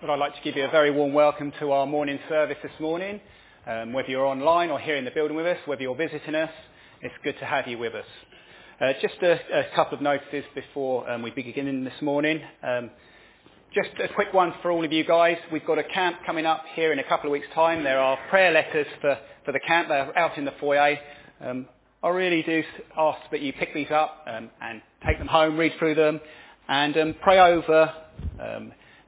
But I'd like to give you a very warm welcome to our morning service this morning. Um, whether you're online or here in the building with us, whether you're visiting us, it's good to have you with us. Uh, just a, a, couple of notices before um, we begin this morning. Um, just a quick one for all of you guys. We've got a camp coming up here in a couple of weeks' time. There are prayer letters for, for the camp. They're out in the foyer. Um, I really do ask that you pick these up um, and take them home, read through them, and um, pray over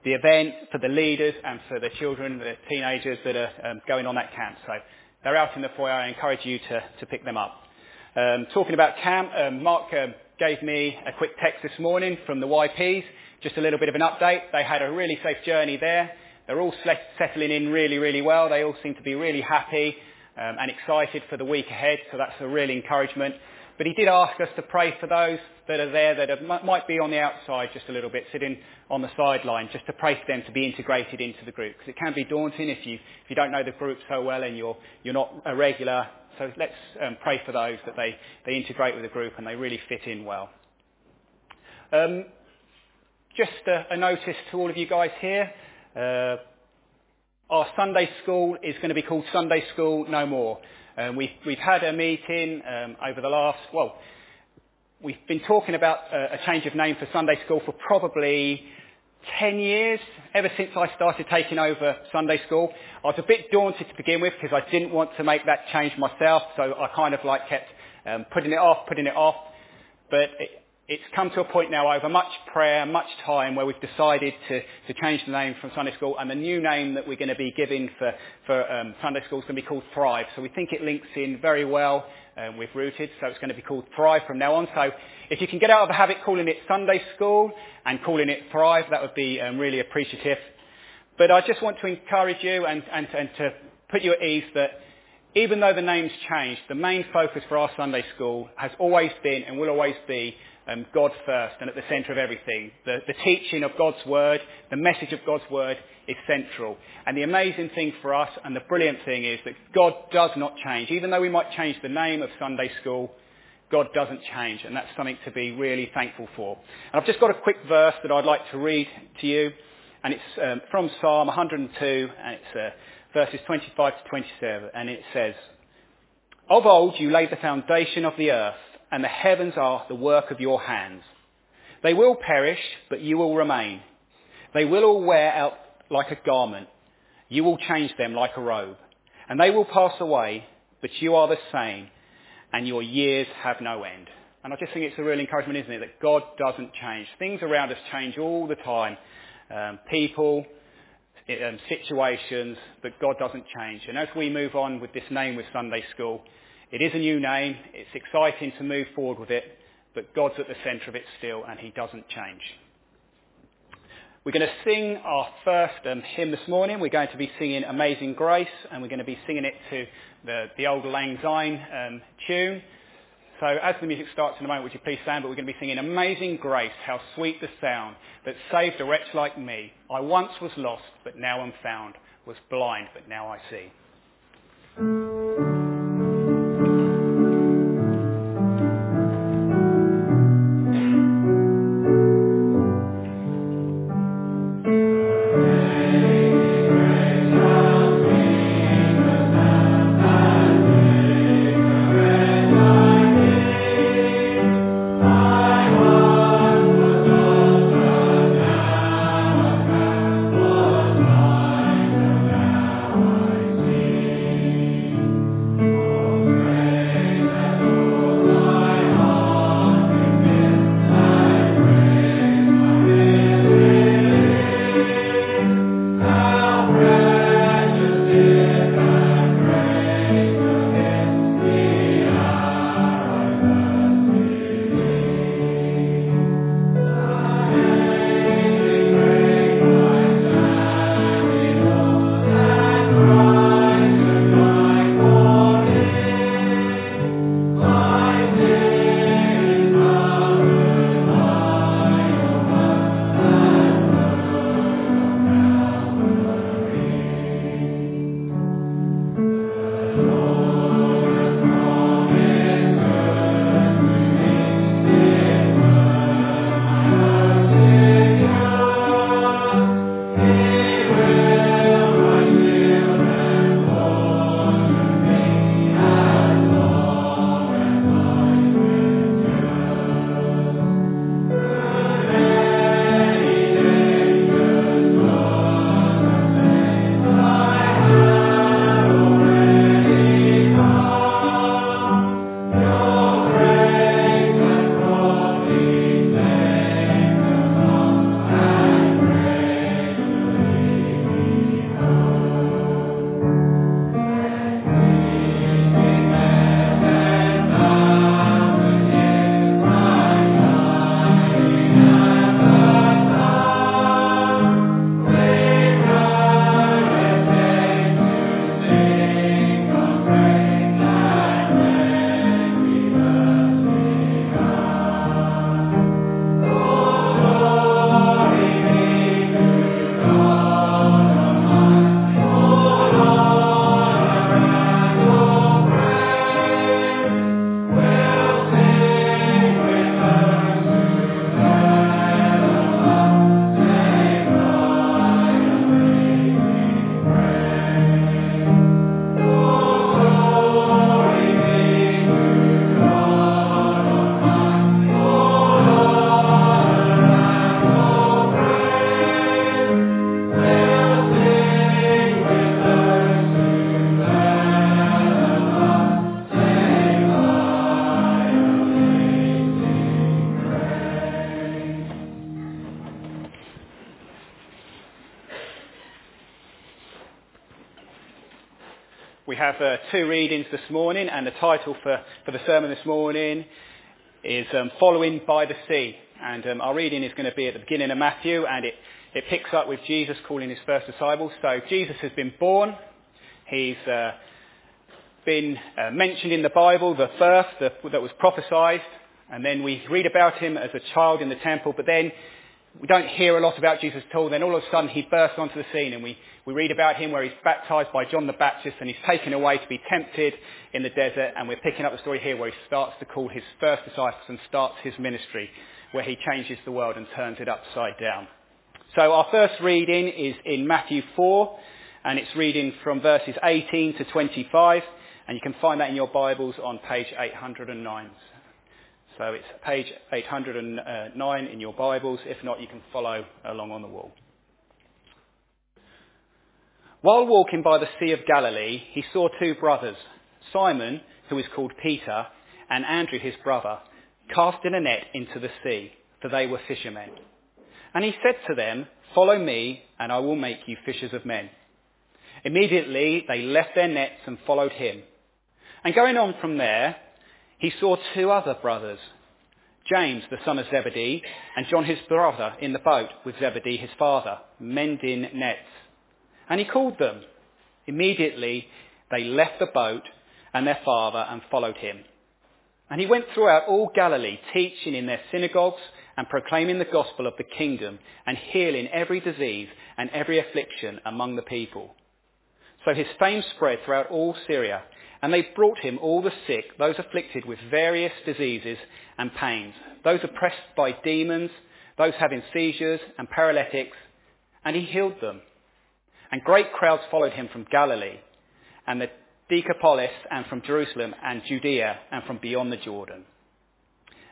the event for the leaders and for the children, the teenagers that are um, going on that camp. So they're out in the foyer. I encourage you to, to pick them up. Um, talking about camp, um, Mark um, gave me a quick text this morning from the YPs, just a little bit of an update. They had a really safe journey there. They're all settling in really, really well. They all seem to be really happy um, and excited for the week ahead, so that's a real encouragement. But he did ask us to pray for those that are there that are, might be on the outside just a little bit, sitting on the sideline, just to pray for them to be integrated into the group. Because it can be daunting if you, if you don't know the group so well and you're, you're not a regular. So let's um, pray for those that they, they integrate with the group and they really fit in well. Um, just a, a, notice to all of you guys here. Uh, our Sunday school is going to be called Sunday School No More. Um, we've, we've had a meeting um, over the last, well, we've been talking about a, a change of name for Sunday School for probably 10 years, ever since I started taking over Sunday School. I was a bit daunted to begin with because I didn't want to make that change myself, so I kind of like kept um, putting it off, putting it off. But it, it's come to a point now over much prayer, much time, where we've decided to, to change the name from Sunday School, and the new name that we're going to be giving for, for um, Sunday School is going to be called Thrive. So we think it links in very well um, with Rooted, so it's going to be called Thrive from now on. So if you can get out of the habit calling it Sunday School and calling it Thrive, that would be um, really appreciative. But I just want to encourage you and, and, and to put you at ease that even though the name's changed, the main focus for our Sunday school has always been and will always be um, God first and at the centre of everything. The, the teaching of God's Word, the message of God's Word is central. And the amazing thing for us and the brilliant thing is that God does not change. Even though we might change the name of Sunday School, God doesn't change. And that's something to be really thankful for. And I've just got a quick verse that I'd like to read to you. And it's um, from Psalm 102 and it's uh, verses 25 to 27. And it says, Of old you laid the foundation of the earth and the heavens are the work of your hands. They will perish, but you will remain. They will all wear out like a garment. You will change them like a robe. And they will pass away, but you are the same, and your years have no end. And I just think it's a real encouragement, isn't it, that God doesn't change. Things around us change all the time. Um, people, um, situations, but God doesn't change. And as we move on with this name with Sunday School, it is a new name. It's exciting to move forward with it, but God's at the centre of it still, and he doesn't change. We're going to sing our first um, hymn this morning. We're going to be singing Amazing Grace, and we're going to be singing it to the, the Auld Lang Syne um, tune. So as the music starts in a moment, would you please stand? But we're going to be singing Amazing Grace, how sweet the sound that saved a wretch like me. I once was lost, but now I'm found, was blind, but now I see. Uh, two readings this morning, and the title for, for the sermon this morning is um, Following by the Sea. And um, our reading is going to be at the beginning of Matthew, and it, it picks up with Jesus calling his first disciples. So Jesus has been born. He's uh, been uh, mentioned in the Bible, the first the, that was prophesied. And then we read about him as a child in the temple, but then we don't hear a lot about Jesus at all. Then all of a sudden he bursts onto the scene and we, we read about him where he's baptized by John the Baptist and he's taken away to be tempted in the desert. And we're picking up the story here where he starts to call his first disciples and starts his ministry where he changes the world and turns it upside down. So our first reading is in Matthew 4 and it's reading from verses 18 to 25 and you can find that in your Bibles on page 809. So it's page 809 in your Bibles. If not, you can follow along on the wall. While walking by the Sea of Galilee, he saw two brothers, Simon, who is called Peter, and Andrew, his brother, casting a net into the sea, for they were fishermen. And he said to them, Follow me, and I will make you fishers of men. Immediately they left their nets and followed him. And going on from there, he saw two other brothers, James, the son of Zebedee, and John his brother, in the boat with Zebedee his father, mending nets. And he called them. Immediately they left the boat and their father and followed him. And he went throughout all Galilee, teaching in their synagogues and proclaiming the gospel of the kingdom and healing every disease and every affliction among the people. So his fame spread throughout all Syria and they brought him all the sick, those afflicted with various diseases and pains, those oppressed by demons, those having seizures and paralytics, and he healed them. And great crowds followed him from Galilee and the Decapolis and from Jerusalem and Judea and from beyond the Jordan.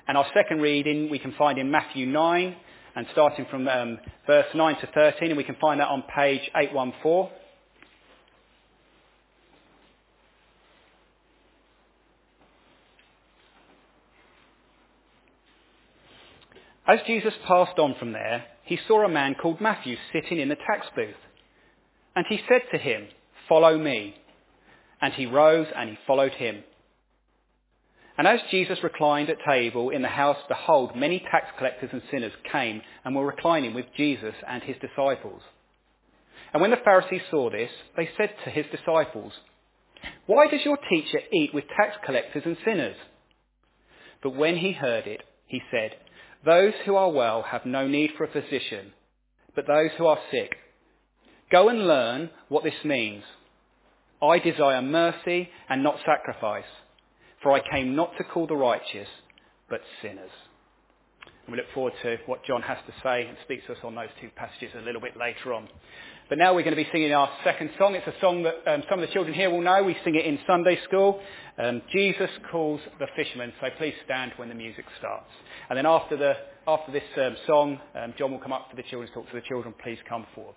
And our second reading we can find in Matthew 9 and starting from um, verse 9 to 13 and we can find that on page 814. As Jesus passed on from there, he saw a man called Matthew sitting in the tax booth. And he said to him, Follow me. And he rose and he followed him. And as Jesus reclined at table in the house, behold, many tax collectors and sinners came and were reclining with Jesus and his disciples. And when the Pharisees saw this, they said to his disciples, Why does your teacher eat with tax collectors and sinners? But when he heard it, he said, those who are well have no need for a physician, but those who are sick. Go and learn what this means. I desire mercy and not sacrifice, for I came not to call the righteous, but sinners. And we look forward to what John has to say and speak to us on those two passages a little bit later on. But now we're going to be singing our second song. It's a song that um, some of the children here will know. We sing it in Sunday school. Um, Jesus calls the fishermen. So please stand when the music starts. And then after, the, after this um, song, um, John will come up for the children to talk to the children. Please come forward.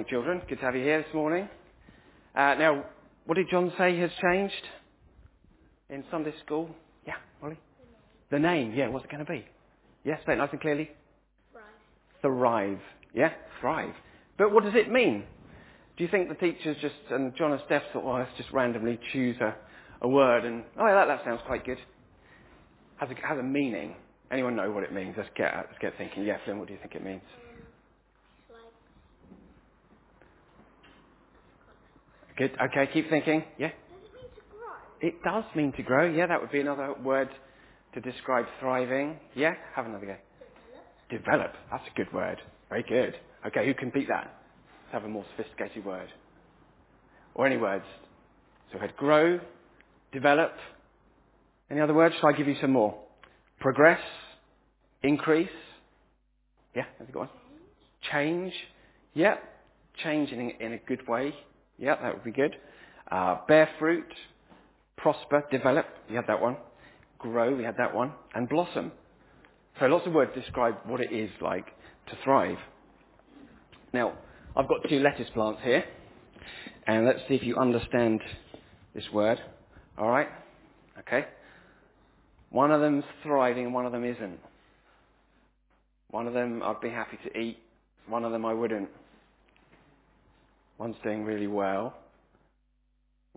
Morning, children. Good to have you here this morning. Uh, now, what did John say has changed in Sunday school? Yeah, Molly? The name, yeah, what's it going to be? Yes, say it nice and clearly. Thrive. Thrive. Yeah, thrive. But what does it mean? Do you think the teachers just, and John and Steph thought, well, let's just randomly choose a, a word and, oh yeah, that, that sounds quite good. Has a, has a meaning. Anyone know what it means? Let's get, let's get thinking. Yeah, Flynn, what do you think it means? Um, like, Good. Okay, keep thinking. Yeah. does it mean to grow? It does mean to grow. Yeah, that would be another word to describe thriving. Yeah, have another go. Develop. Develop. That's a good word. Very good. Okay, who can beat that? Let's have a more sophisticated word. Or any words. So we've had grow, develop. Any other words? Shall I give you some more? Progress, increase. Yeah, that's a good one? Change. Yeah, change in, in a good way. Yeah, that would be good. Uh, bear fruit, prosper, develop. You had that one. Grow, we had that one. And blossom. So lots of words describe what it is like to thrive. Now, I've got two lettuce plants here, and let's see if you understand this word. All right? Okay. One of them's thriving, one of them isn't. One of them I'd be happy to eat, one of them I wouldn't. One's doing really well.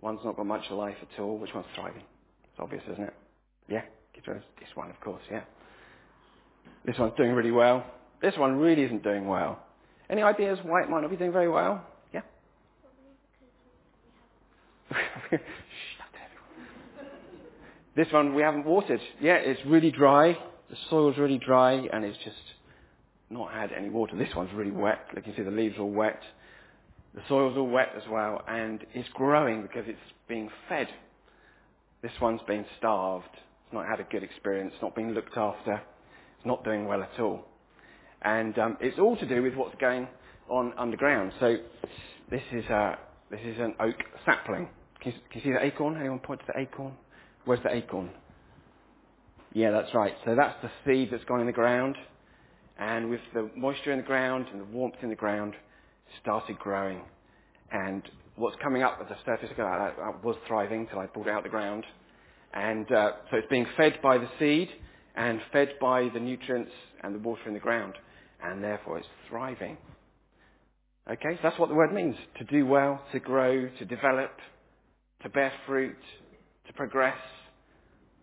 One's not got much life at all. Which one's thriving? It's obvious, isn't it? Yeah? This one, of course, yeah. This one's doing really well. This one really isn't doing well. Any ideas why it might not be doing very well? Yeah? This one we haven't watered. Yeah, it's really dry. The soil's really dry and it's just not had any water. This one's really wet. You can see the leaves are all wet. The soil's all wet as well and it's growing because it's being fed. This one's been starved. It's not had a good experience. It's not being looked after. It's not doing well at all. And um, it's all to do with what's going on underground. So this is, a, this is an oak sapling. Can you, can you see the acorn? Anyone point to the acorn? Where's the acorn? Yeah, that's right. So that's the seed that's gone in the ground. And with the moisture in the ground and the warmth in the ground, started growing. And what's coming up at the surface was thriving till I pulled it out the ground. And uh, so it's being fed by the seed and fed by the nutrients and the water in the ground. And therefore it's thriving. Okay, so that's what the word means. To do well, to grow, to develop, to bear fruit, to progress.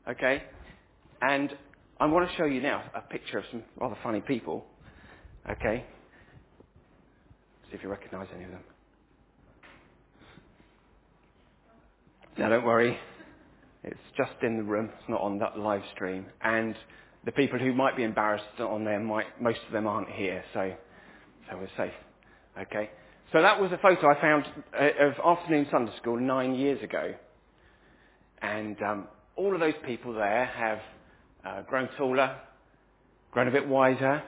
Okay? And I want to show you now a picture of some rather funny people. Okay? See if you recognize any of them. No, don't worry. It's just in the room. It's not on that live stream. And the people who might be embarrassed on there, might, most of them aren't here, so, so we're safe. Okay? So that was a photo I found uh, of afternoon Sunday school nine years ago. And um, all of those people there have uh, grown taller, grown a bit wiser,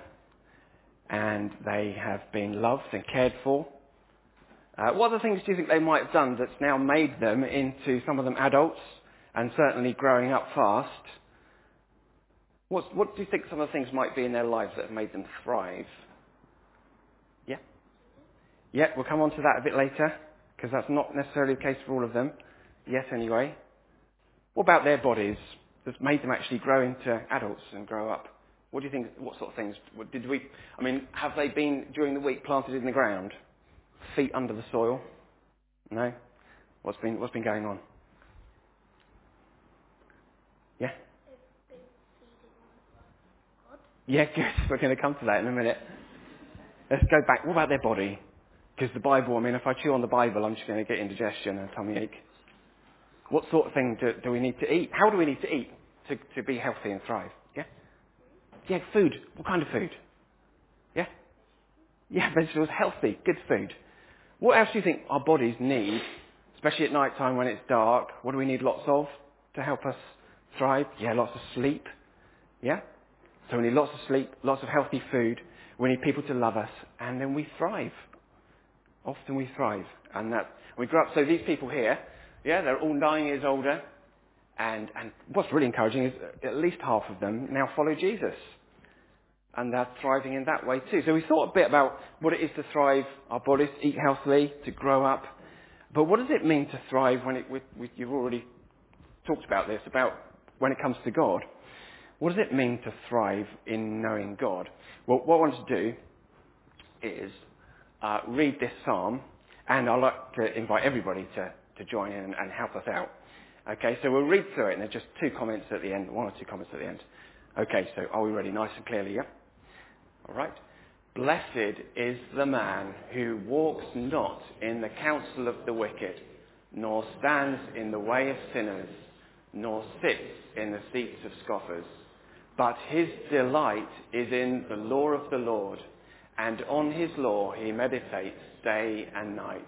and they have been loved and cared for. Uh, what other things do you think they might have done that's now made them into some of them adults and certainly growing up fast? What's, what do you think some of the things might be in their lives that have made them thrive? Yeah? Yeah, we'll come on to that a bit later because that's not necessarily the case for all of them. Yes, anyway. What about their bodies that's made them actually grow into adults and grow up? What do you think, what sort of things what did we, I mean, have they been during the week planted in the ground? Feet under the soil? No? What's been, what's been going on? Yeah? Yeah, good. We're going to come to that in a minute. Let's go back. What about their body? Because the Bible, I mean, if I chew on the Bible, I'm just going to get indigestion and tummy ache. What sort of thing do, do we need to eat? How do we need to eat to, to be healthy and thrive? Yeah? Food. What kind of food? Yeah? Yeah, vegetables, healthy, good food. What else do you think our bodies need, especially at night time when it's dark? What do we need lots of to help us thrive? Yeah, lots of sleep. Yeah? So we need lots of sleep, lots of healthy food. We need people to love us, and then we thrive. Often we thrive, and that we grow up. So these people here, yeah, they're all nine years older, and and what's really encouraging is at least half of them now follow Jesus. and they're thriving in that way too. So we thought a bit about what it is to thrive, our bodies, to eat healthily, to grow up. But what does it mean to thrive when it, we, we, you've already talked about this, about when it comes to God. What does it mean to thrive in knowing God? Well, what I want to do is uh, read this psalm, and I'd like to invite everybody to, to join in and help us out. Okay, so we'll read through it, and there's just two comments at the end, one or two comments at the end. Okay, so are we ready nice and clearly, yeah? All right. Blessed is the man who walks not in the counsel of the wicked, nor stands in the way of sinners, nor sits in the seats of scoffers. But his delight is in the law of the Lord, and on his law he meditates day and night.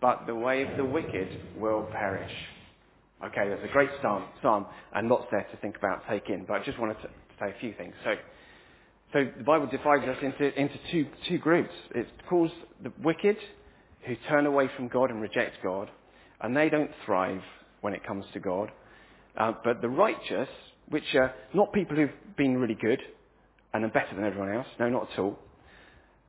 but the way of the wicked will perish. Okay, that's a great psalm, psalm and lots there to think about, take in, but I just wanted to say a few things. So, so the Bible divides us into, into two, two groups. It calls the wicked, who turn away from God and reject God, and they don't thrive when it comes to God. Uh, but the righteous, which are not people who've been really good and are better than everyone else, no, not at all.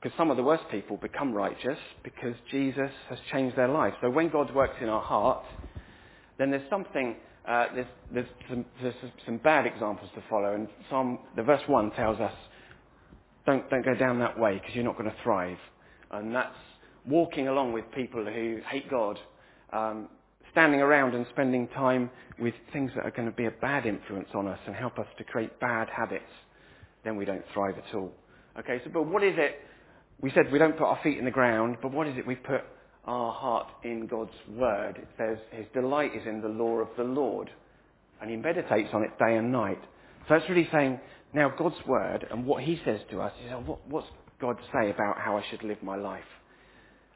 Because some of the worst people become righteous because Jesus has changed their life. So when God works in our heart, then there's something, uh, there's, there's, some, there's some bad examples to follow. And Psalm, the verse 1 tells us, don't, don't go down that way because you're not going to thrive. And that's walking along with people who hate God, um, standing around and spending time with things that are going to be a bad influence on us and help us to create bad habits, then we don't thrive at all. Okay, so but what is it? We said we don't put our feet in the ground, but what is it we put our heart in God's word? It says his delight is in the law of the Lord, and he meditates on it day and night. So it's really saying now God's word and what he says to us is oh, what, what's God say about how I should live my life?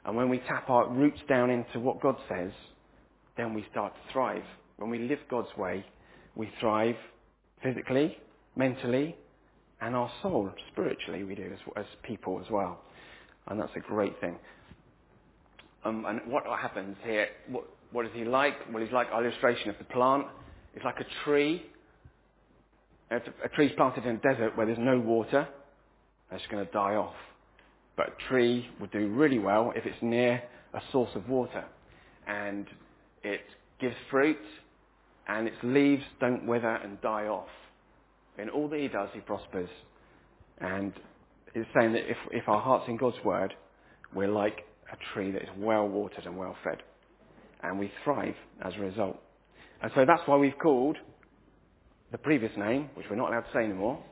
And when we tap our roots down into what God says, then we start to thrive. When we live God's way, we thrive physically, mentally, and our soul, spiritually, we do as, as people as well. And that's a great thing. Um, and what happens here, what, what is he like? Well, he's like our illustration of the plant. It's like a tree. If a tree's planted in a desert where there's no water, it's going to die off. But a tree would do really well if it's near a source of water. And it gives fruit, and its leaves don't wither and die off. In all that he does, he prospers. And it's saying that if, if our heart's in God's word, we're like a tree that is well watered and well fed. And we thrive as a result. And so that's why we've called the previous name, which we're not allowed to say anymore,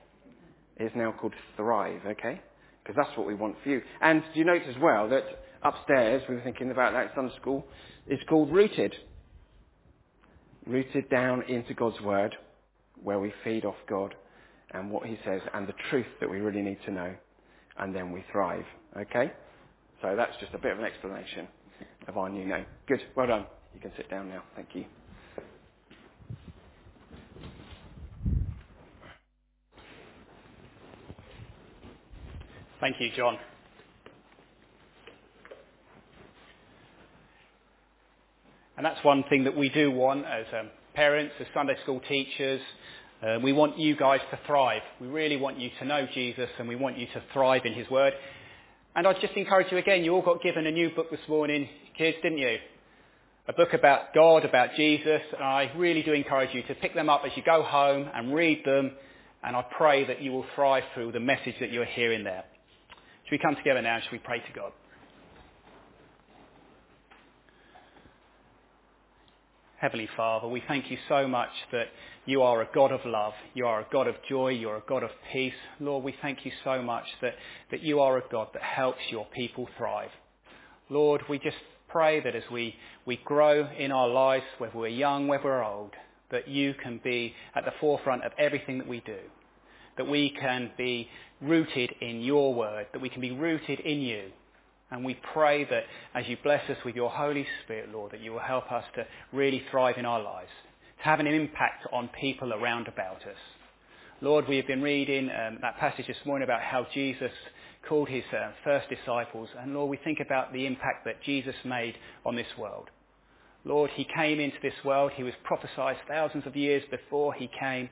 is now called Thrive, okay? Because that's what we want for you. And do you notice as well that upstairs, we were thinking about that Sunday school, it's called Rooted. Rooted down into God's Word, where we feed off God and what He says and the truth that we really need to know. And then we thrive. Okay? So that's just a bit of an explanation of our new name. Good. Well done. You can sit down now. Thank you. Thank you, John. And that's one thing that we do want as um, parents, as Sunday school teachers. Uh, we want you guys to thrive. We really want you to know Jesus and we want you to thrive in his word. And I'd just encourage you again, you all got given a new book this morning, kids, didn't you? A book about God, about Jesus. And I really do encourage you to pick them up as you go home and read them. And I pray that you will thrive through the message that you're hearing there. Should we come together now? Should we pray to God? Heavenly Father, we thank you so much that you are a God of love. You are a God of joy. You're a God of peace. Lord, we thank you so much that, that you are a God that helps your people thrive. Lord, we just pray that as we, we grow in our lives, whether we're young, whether we're old, that you can be at the forefront of everything that we do. that we can be rooted in your word, that we can be rooted in you. And we pray that as you bless us with your Holy Spirit, Lord, that you will help us to really thrive in our lives, to have an impact on people around about us. Lord, we have been reading um, that passage this morning about how Jesus called his uh, first disciples. And Lord, we think about the impact that Jesus made on this world. Lord, he came into this world. He was prophesied thousands of years before he came.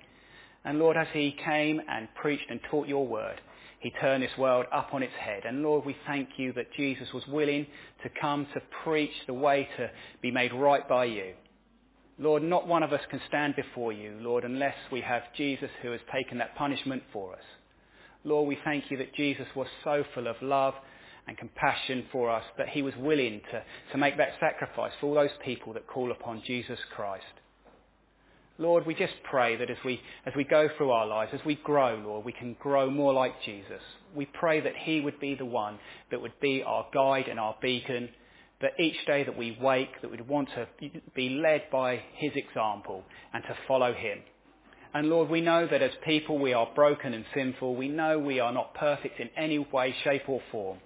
And Lord, as he came and preached and taught your word, he turned this world up on its head. And Lord, we thank you that Jesus was willing to come to preach the way to be made right by you. Lord, not one of us can stand before you, Lord, unless we have Jesus who has taken that punishment for us. Lord, we thank you that Jesus was so full of love and compassion for us that he was willing to, to make that sacrifice for all those people that call upon Jesus Christ. Lord, we just pray that as we, as we go through our lives, as we grow, Lord, we can grow more like Jesus. We pray that he would be the one that would be our guide and our beacon, that each day that we wake, that we'd want to be led by his example and to follow him. And Lord, we know that as people we are broken and sinful. We know we are not perfect in any way, shape or form.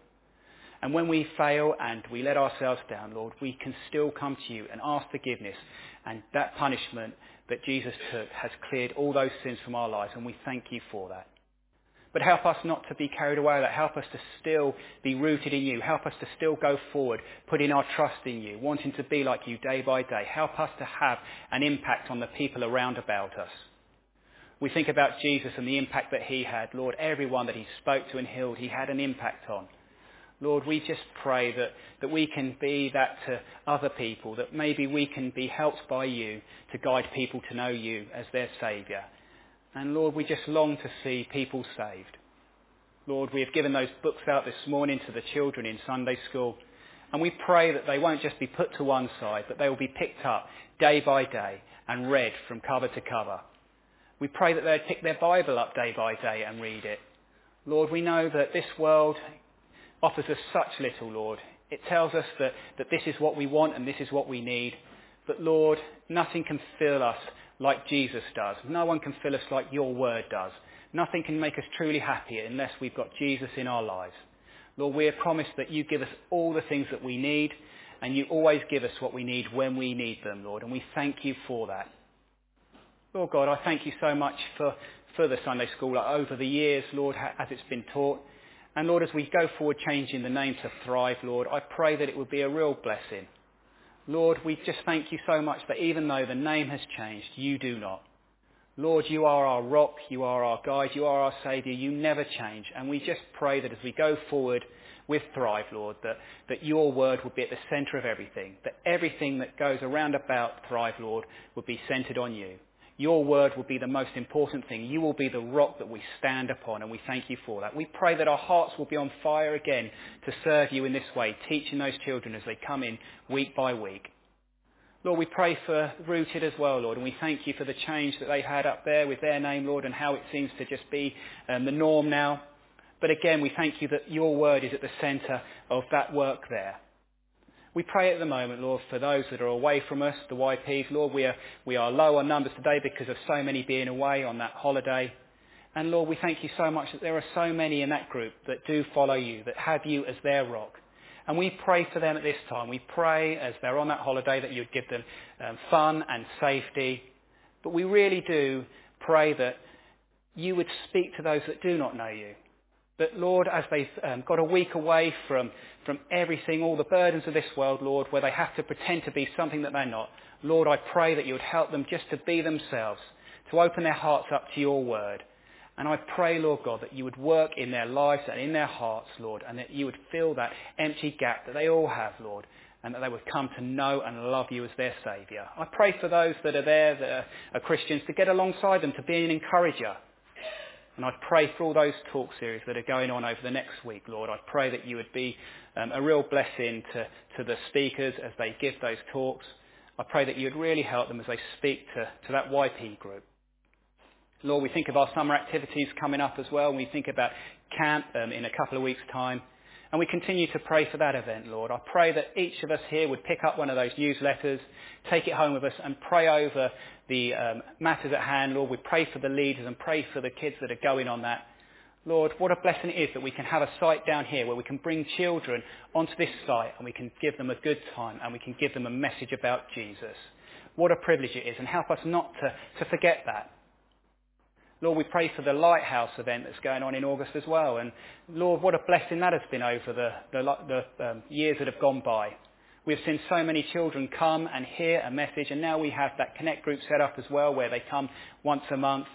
And when we fail and we let ourselves down, Lord, we can still come to you and ask forgiveness. And that punishment that Jesus took has cleared all those sins from our lives, and we thank you for that. But help us not to be carried away with that. Help us to still be rooted in you. Help us to still go forward, putting our trust in you, wanting to be like you day by day. Help us to have an impact on the people around about us. We think about Jesus and the impact that he had. Lord, everyone that he spoke to and healed, he had an impact on. Lord, we just pray that, that we can be that to other people, that maybe we can be helped by you to guide people to know you as their Saviour. And Lord, we just long to see people saved. Lord, we have given those books out this morning to the children in Sunday school. And we pray that they won't just be put to one side, but they will be picked up day by day and read from cover to cover. We pray that they'd pick their Bible up day by day and read it. Lord, we know that this world offers us such little, Lord. It tells us that, that this is what we want and this is what we need. But Lord, nothing can fill us like Jesus does. No one can fill us like your word does. Nothing can make us truly happy unless we've got Jesus in our lives. Lord, we have promised that you give us all the things that we need and you always give us what we need when we need them, Lord. And we thank you for that. Lord God, I thank you so much for, for the Sunday school over the years, Lord, as it's been taught. And Lord, as we go forward changing the name to Thrive, Lord, I pray that it would be a real blessing. Lord, we just thank you so much that even though the name has changed, you do not. Lord, you are our rock, you are our guide, you are our saviour, you never change. And we just pray that as we go forward with Thrive, Lord, that, that your word would be at the centre of everything, that everything that goes around about Thrive, Lord, would be centred on you. Your word will be the most important thing. You will be the rock that we stand upon, and we thank you for that. We pray that our hearts will be on fire again to serve you in this way, teaching those children as they come in week by week. Lord, we pray for Rooted as well, Lord, and we thank you for the change that they had up there with their name, Lord, and how it seems to just be um, the norm now. But again, we thank you that your word is at the centre of that work there. We pray at the moment, Lord, for those that are away from us, the YPs. Lord, we are, we are low on numbers today because of so many being away on that holiday. And Lord, we thank you so much that there are so many in that group that do follow you, that have you as their rock. And we pray for them at this time. We pray as they're on that holiday that you'd give them um, fun and safety. But we really do pray that you would speak to those that do not know you. That, Lord, as they've um, got a week away from from everything, all the burdens of this world, Lord, where they have to pretend to be something that they're not. Lord, I pray that you would help them just to be themselves, to open their hearts up to your word. And I pray, Lord God, that you would work in their lives and in their hearts, Lord, and that you would fill that empty gap that they all have, Lord, and that they would come to know and love you as their Saviour. I pray for those that are there that are Christians to get alongside them, to be an encourager, and I pray for all those talk series that are going on over the next week, Lord. I pray that you would be um, a real blessing to, to the speakers as they give those talks. I pray that you would really help them as they speak to, to that YP group. Lord, we think of our summer activities coming up as well. We think about camp um, in a couple of weeks' time. And we continue to pray for that event, Lord. I pray that each of us here would pick up one of those newsletters, take it home with us, and pray over the um, matters at hand, Lord. We pray for the leaders and pray for the kids that are going on that. Lord, what a blessing it is that we can have a site down here where we can bring children onto this site and we can give them a good time and we can give them a message about Jesus. What a privilege it is and help us not to, to forget that. Lord, we pray for the Lighthouse event that's going on in August as well. And Lord, what a blessing that has been over the, the, the um, years that have gone by. We've seen so many children come and hear a message, and now we have that Connect group set up as well, where they come once a month.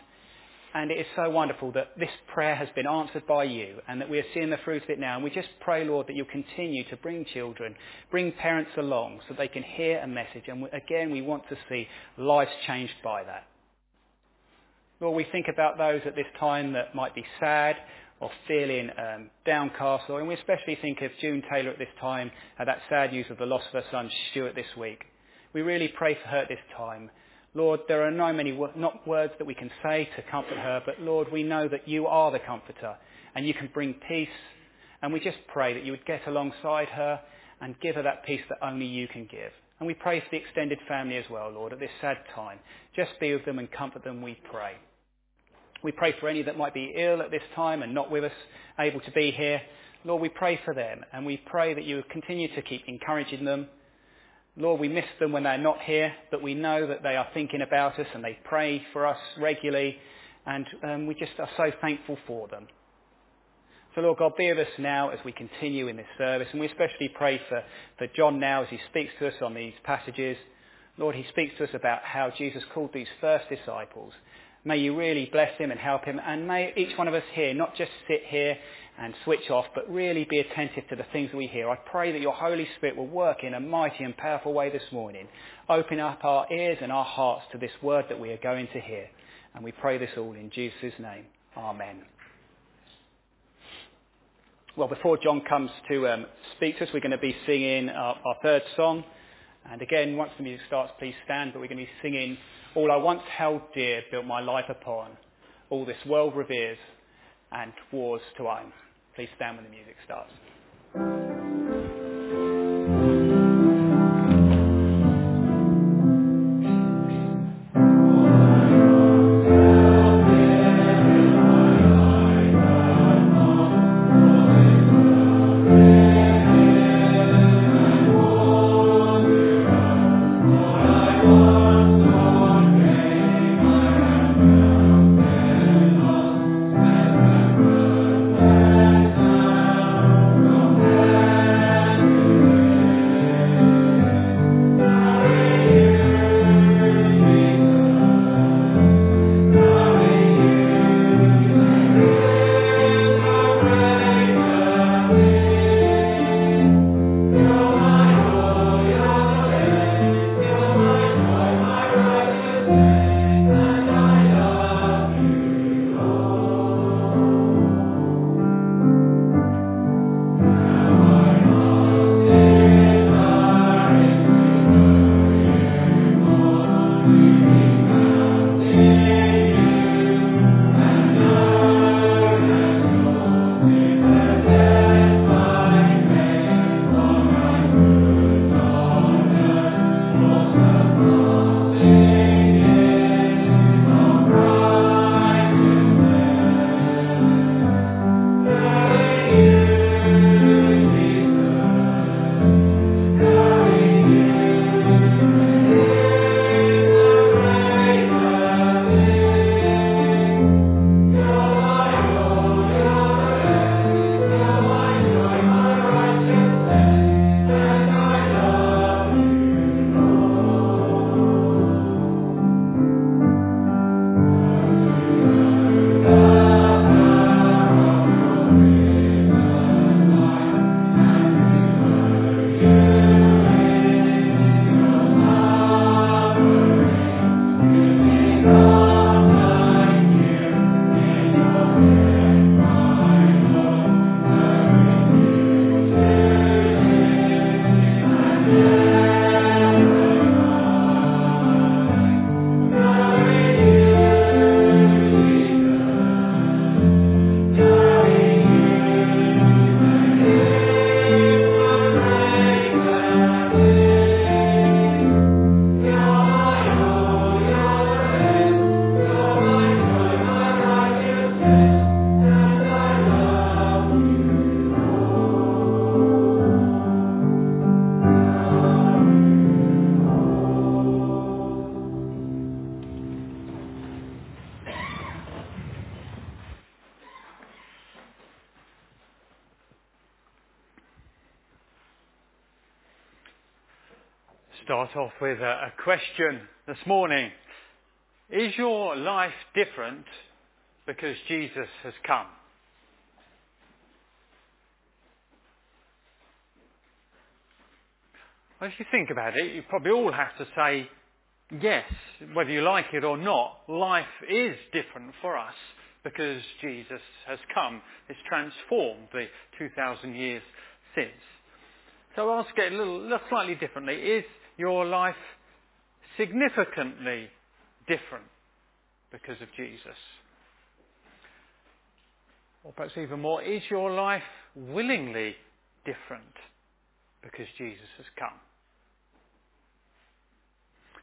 And it is so wonderful that this prayer has been answered by you, and that we are seeing the fruit of it now. And we just pray, Lord, that you'll continue to bring children, bring parents along, so they can hear a message. And again, we want to see lives changed by that. Lord, we think about those at this time that might be sad or feeling um, downcast, and we especially think of June Taylor at this time, at that sad news of the loss of her son Stuart this week. We really pray for her at this time. Lord, there are no many not words that we can say to comfort her, but Lord, we know that you are the comforter and you can bring peace. And we just pray that you would get alongside her and give her that peace that only you can give. And we pray for the extended family as well, Lord, at this sad time. Just be with them and comfort them, we pray. We pray for any that might be ill at this time and not with us, able to be here. Lord, we pray for them and we pray that you continue to keep encouraging them. Lord, we miss them when they're not here, but we know that they are thinking about us and they pray for us regularly and um, we just are so thankful for them. So Lord God, be with us now as we continue in this service and we especially pray for, for John now as he speaks to us on these passages. Lord, he speaks to us about how Jesus called these first disciples May you really bless him and help him. And may each one of us here not just sit here and switch off, but really be attentive to the things we hear. I pray that your Holy Spirit will work in a mighty and powerful way this morning. Open up our ears and our hearts to this word that we are going to hear. And we pray this all in Jesus' name. Amen. Well, before John comes to um, speak to us, we're going to be singing our, our third song. And again, once the music starts, please stand, but we're going to be singing all I once held dear, built my life upon. All this world reveres and wars to own. Please stand when the music starts. Start off with a, a question this morning. Is your life different because Jesus has come? Well, if you think about it, you probably all have to say yes, whether you like it or not, life is different for us because Jesus has come. It's transformed the 2,000 years since. So I'll ask it a little, slightly differently. Is your life significantly different because of Jesus? Or perhaps even more, is your life willingly different because Jesus has come?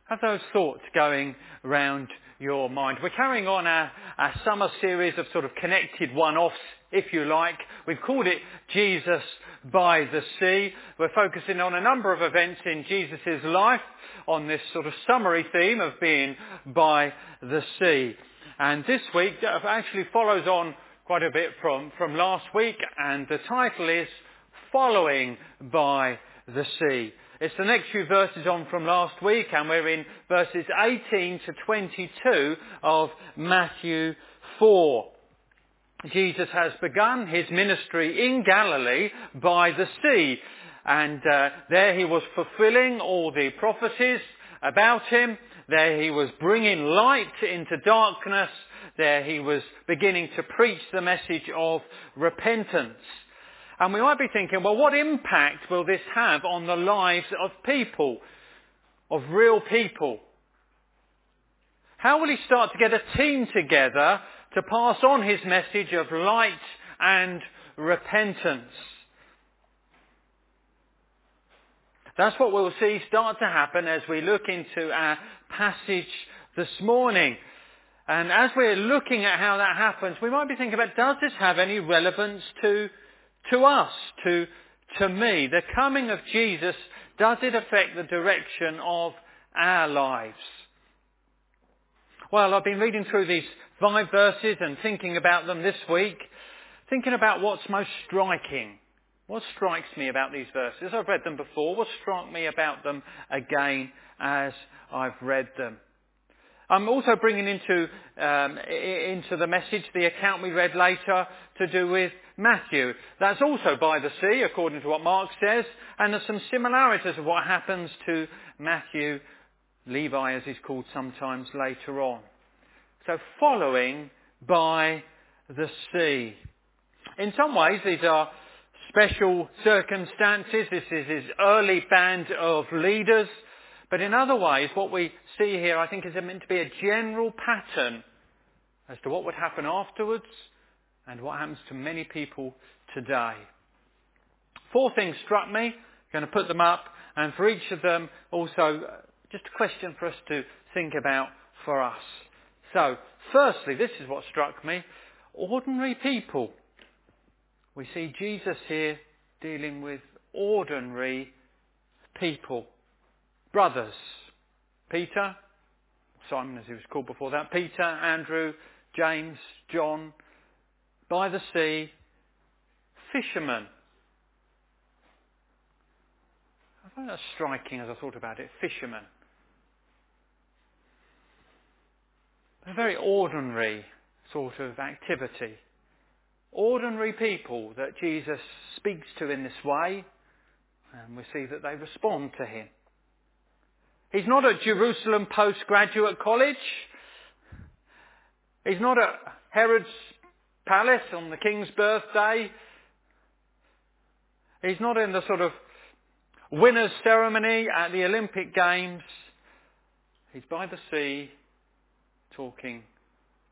Have those thoughts going around your mind. We're carrying on our, our summer series of sort of connected one-offs, if you like. We've called it Jesus by the Sea. We're focusing on a number of events in Jesus' life on this sort of summary theme of being by the sea. And this week uh, actually follows on quite a bit from, from last week and the title is Following by the Sea. It's the next few verses on from last week and we're in verses 18 to 22 of Matthew 4. Jesus has begun his ministry in Galilee by the sea and uh, there he was fulfilling all the prophecies about him. There he was bringing light into darkness. There he was beginning to preach the message of repentance. And we might be thinking, well, what impact will this have on the lives of people, of real people? How will he start to get a team together to pass on his message of light and repentance? That's what we'll see start to happen as we look into our passage this morning. And as we're looking at how that happens, we might be thinking about, does this have any relevance to to us, to, to me. The coming of Jesus, does it affect the direction of our lives? Well, I've been reading through these five verses and thinking about them this week, thinking about what's most striking. What strikes me about these verses? I've read them before. What struck me about them again as I've read them? I'm also bringing into, um, into the message the account we read later to do with Matthew. That's also by the sea, according to what Mark says, and there's some similarities of what happens to Matthew, Levi as he's called sometimes later on. So following by the sea. In some ways these are special circumstances. This is his early band of leaders. But in other ways, what we see here, I think, is meant to be a general pattern as to what would happen afterwards and what happens to many people today. Four things struck me. I'm going to put them up, and for each of them, also just a question for us to think about for us. So, firstly, this is what struck me. Ordinary people. We see Jesus here dealing with ordinary people. Brothers. Peter, Simon as he was called before that, Peter, Andrew, James, John, by the sea, fishermen. I find that striking as I thought about it. Fishermen. A very ordinary sort of activity. Ordinary people that Jesus speaks to in this way, and we see that they respond to him. He's not at Jerusalem Postgraduate College. He's not at Herod's palace on the king's birthday. He's not in the sort of winner's ceremony at the Olympic Games. He's by the sea talking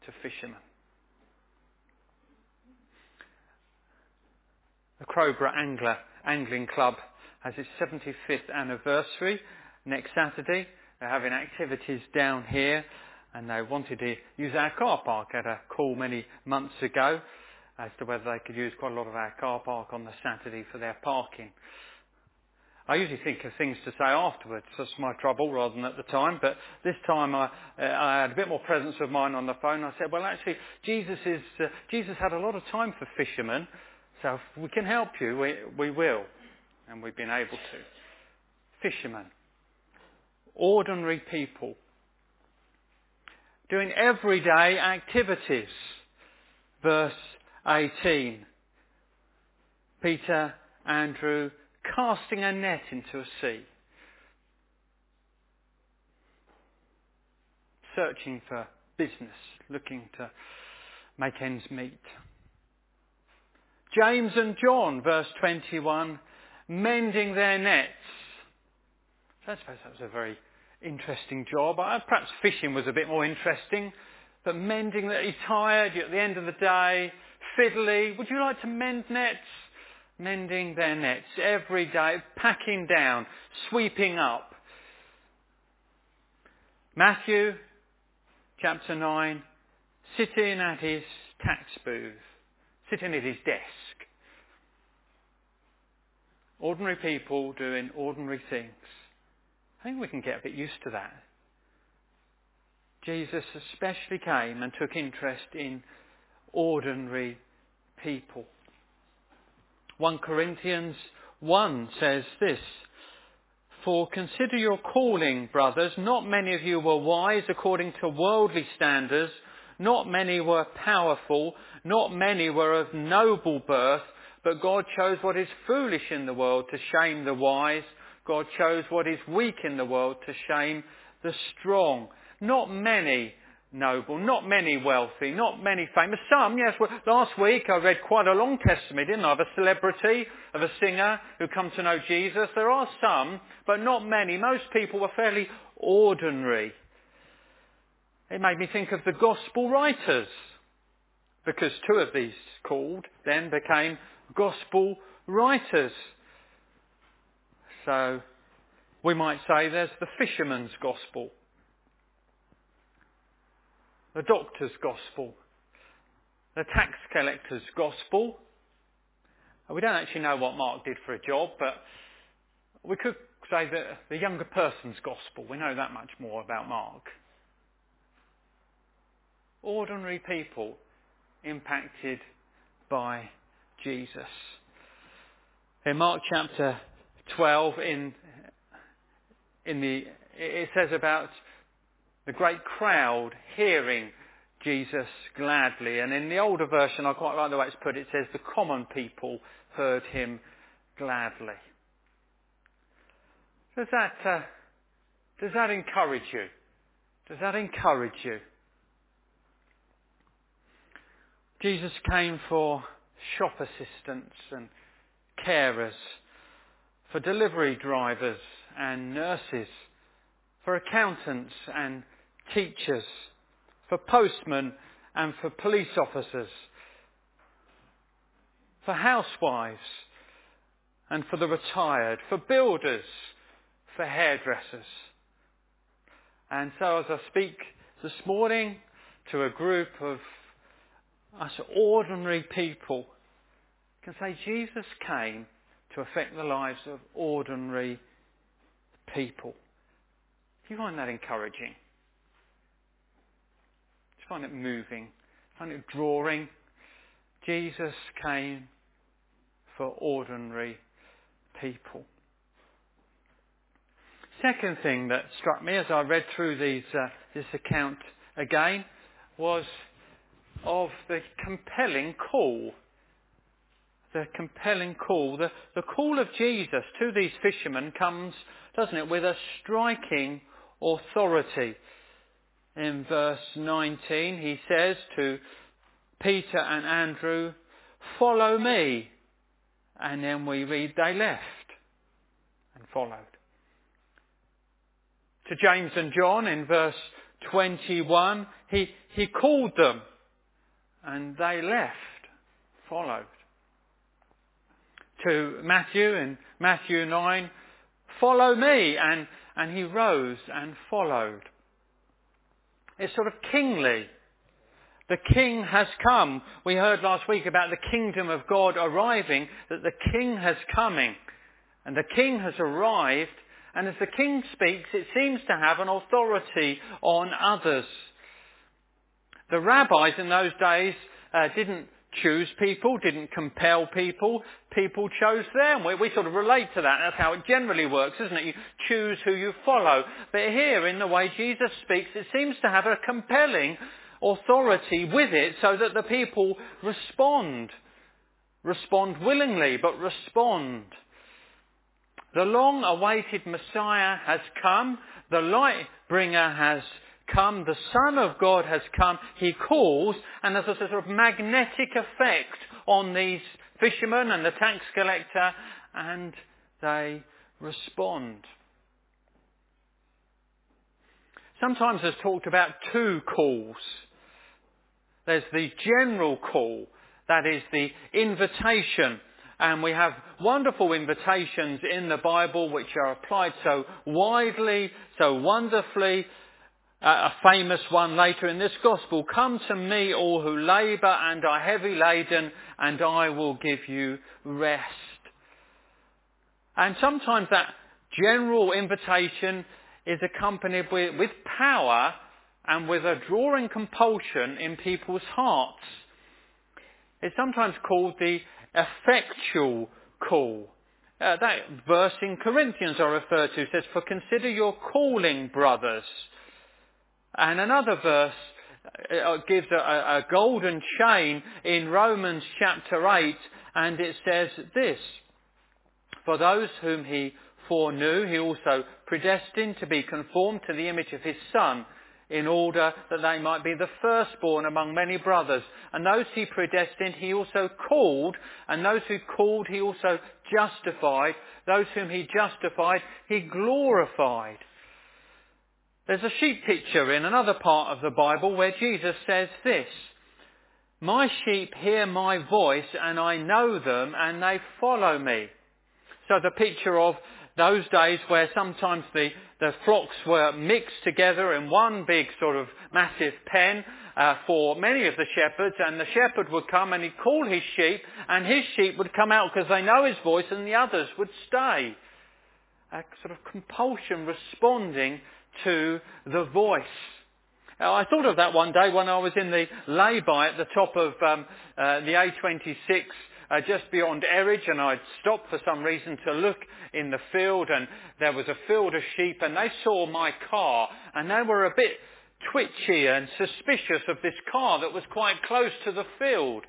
to fishermen. The Crowborough Angler Angling Club has its 75th anniversary next Saturday. They're having activities down here and they wanted to use our car park at a call many months ago as to whether they could use quite a lot of our car park on the Saturday for their parking. I usually think of things to say afterwards. That's my trouble rather than at the time. But this time I, uh, I had a bit more presence of mind on the phone. I said, well, actually, Jesus, is, uh, Jesus had a lot of time for fishermen. So if we can help you, we, we will. And we've been able to. Fishermen. ordinary people doing everyday activities. Verse 18. Peter, Andrew, casting a net into a sea. Searching for business, looking to make ends meet. James and John, verse 21, mending their nets. I suppose that was a very interesting job. Uh, perhaps fishing was a bit more interesting, but mending that he's tired at the end of the day, fiddly. Would you like to mend nets? Mending their nets every day, packing down, sweeping up. Matthew chapter 9, sitting at his tax booth, sitting at his desk. Ordinary people doing ordinary things. I think we can get a bit used to that. Jesus especially came and took interest in ordinary people. 1 Corinthians 1 says this, For consider your calling, brothers. Not many of you were wise according to worldly standards. Not many were powerful. Not many were of noble birth. But God chose what is foolish in the world to shame the wise. God chose what is weak in the world to shame the strong. Not many noble, not many wealthy, not many famous. Some, yes, well, last week I read quite a long testimony, didn't I, of a celebrity, of a singer who come to know Jesus. There are some, but not many. Most people were fairly ordinary. It made me think of the gospel writers, because two of these called then became gospel writers. So we might say there's the fisherman's gospel, the doctor's gospel, the tax collector's gospel. We don't actually know what Mark did for a job, but we could say that the younger person's gospel. We know that much more about Mark. Ordinary people impacted by Jesus. In Mark chapter 12 in, in the, it says about the great crowd hearing Jesus gladly. And in the older version, I quite like the way it's put, it says the common people heard him gladly. Does that, uh, does that encourage you? Does that encourage you? Jesus came for shop assistants and carers for delivery drivers and nurses, for accountants and teachers, for postmen and for police officers, for housewives and for the retired, for builders, for hairdressers. And so as I speak this morning to a group of us ordinary people, I can say Jesus came to affect the lives of ordinary people. Do you find that encouraging? Find it moving? Find it drawing? Jesus came for ordinary people. Second thing that struck me as I read through these, uh, this account again was of the compelling call the compelling call. The, the call of Jesus to these fishermen comes, doesn't it, with a striking authority. In verse 19, he says to Peter and Andrew, follow me. And then we read they left and followed. To James and John in verse 21, he, he called them and they left, followed to Matthew in Matthew 9, follow me. And, and he rose and followed. It's sort of kingly. The king has come. We heard last week about the kingdom of God arriving, that the king has coming. And the king has arrived, and as the king speaks, it seems to have an authority on others. The rabbis in those days uh, didn't choose people, didn't compel people. People chose them. We, we sort of relate to that. That's how it generally works, isn't it? You choose who you follow. But here, in the way Jesus speaks, it seems to have a compelling authority with it so that the people respond. Respond willingly, but respond. The long awaited Messiah has come. The light bringer has come. The Son of God has come. He calls and there's a sort of magnetic effect on these fishermen and the tax collector and they respond. Sometimes there's talked about two calls. There's the general call, that is the invitation and we have wonderful invitations in the Bible which are applied so widely, so wonderfully. Uh, a famous one later in this gospel, come to me all who labour and are heavy laden and I will give you rest. And sometimes that general invitation is accompanied with, with power and with a drawing compulsion in people's hearts. It's sometimes called the effectual call. Uh, that verse in Corinthians I refer to says, For consider your calling, brothers. And another verse uh, gives a, a golden chain in Romans chapter 8, and it says this, For those whom he foreknew, he also predestined to be conformed to the image of his Son, in order that they might be the firstborn among many brothers. And those he predestined, he also called, and those who called, he also justified. Those whom he justified, he glorified. There's a sheep picture in another part of the Bible where Jesus says this, My sheep hear my voice and I know them and they follow me. So the picture of those days where sometimes the, the flocks were mixed together in one big sort of massive pen uh, for many of the shepherds, and the shepherd would come and he'd call his sheep, and his sheep would come out because they know his voice, and the others would stay. A sort of compulsion responding to the voice. Now, I thought of that one day when I was in the lay-by at the top of um, uh, the A26 uh, just beyond Eridge and I'd stopped for some reason to look in the field and there was a field of sheep and they saw my car and they were a bit twitchy and suspicious of this car that was quite close to the field.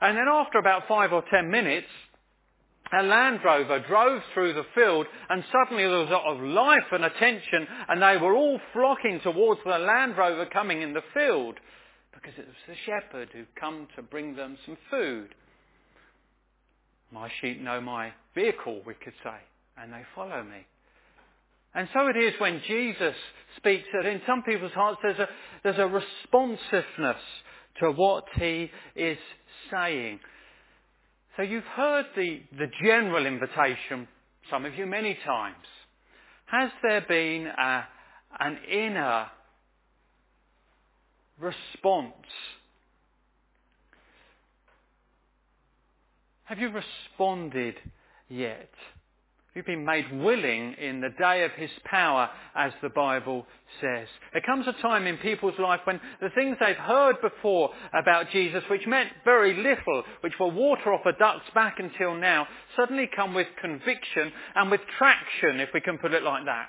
And then after about five or ten minutes, a Land Rover drove through the field and suddenly there was a lot of life and attention and they were all flocking towards the Land Rover coming in the field because it was the shepherd who'd come to bring them some food. My sheep know my vehicle, we could say, and they follow me. And so it is when Jesus speaks that in some people's hearts there's a, there's a responsiveness to what he is saying. So you've heard the, the general invitation, some of you many times. Has there been a, an inner response Have you responded yet? Have been made willing in the day of his power, as the Bible says? There comes a time in people's life when the things they've heard before about Jesus, which meant very little, which were water off a duck's back until now, suddenly come with conviction and with traction, if we can put it like that.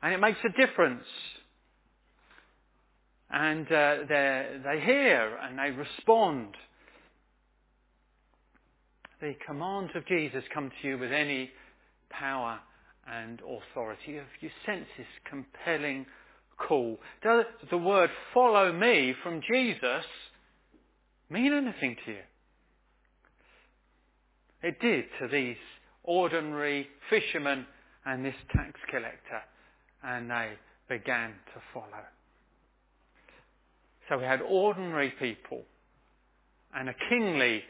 And it makes a difference. And uh, they hear and they respond the commands of Jesus come to you with any power and authority? Have you sense this compelling call? Does the word follow me from Jesus mean anything to you? It did to these ordinary fishermen and this tax collector, and they began to follow. So we had ordinary people and a kingly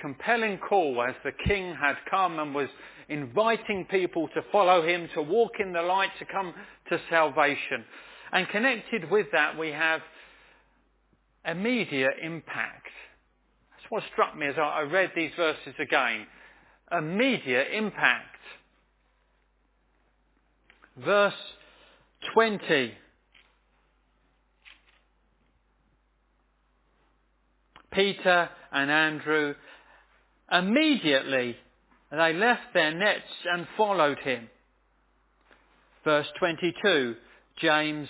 compelling call as the king had come and was inviting people to follow him, to walk in the light, to come to salvation. And connected with that we have immediate impact. That's what struck me as I read these verses again. Immediate impact. Verse 20. Peter and Andrew. Immediately they left their nets and followed him. Verse 22, James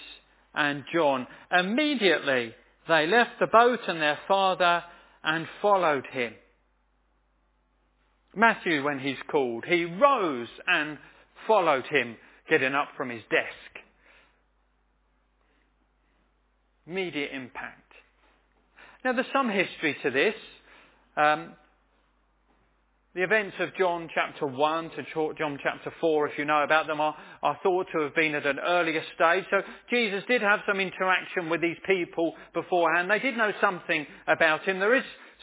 and John. Immediately they left the boat and their father and followed him. Matthew, when he's called, he rose and followed him, getting up from his desk. Immediate impact. Now there's some history to this. Um, the events of John chapter 1 to John chapter 4, if you know about them, are, are thought to have been at an earlier stage. So Jesus did have some interaction with these people beforehand. They did know something about him. There is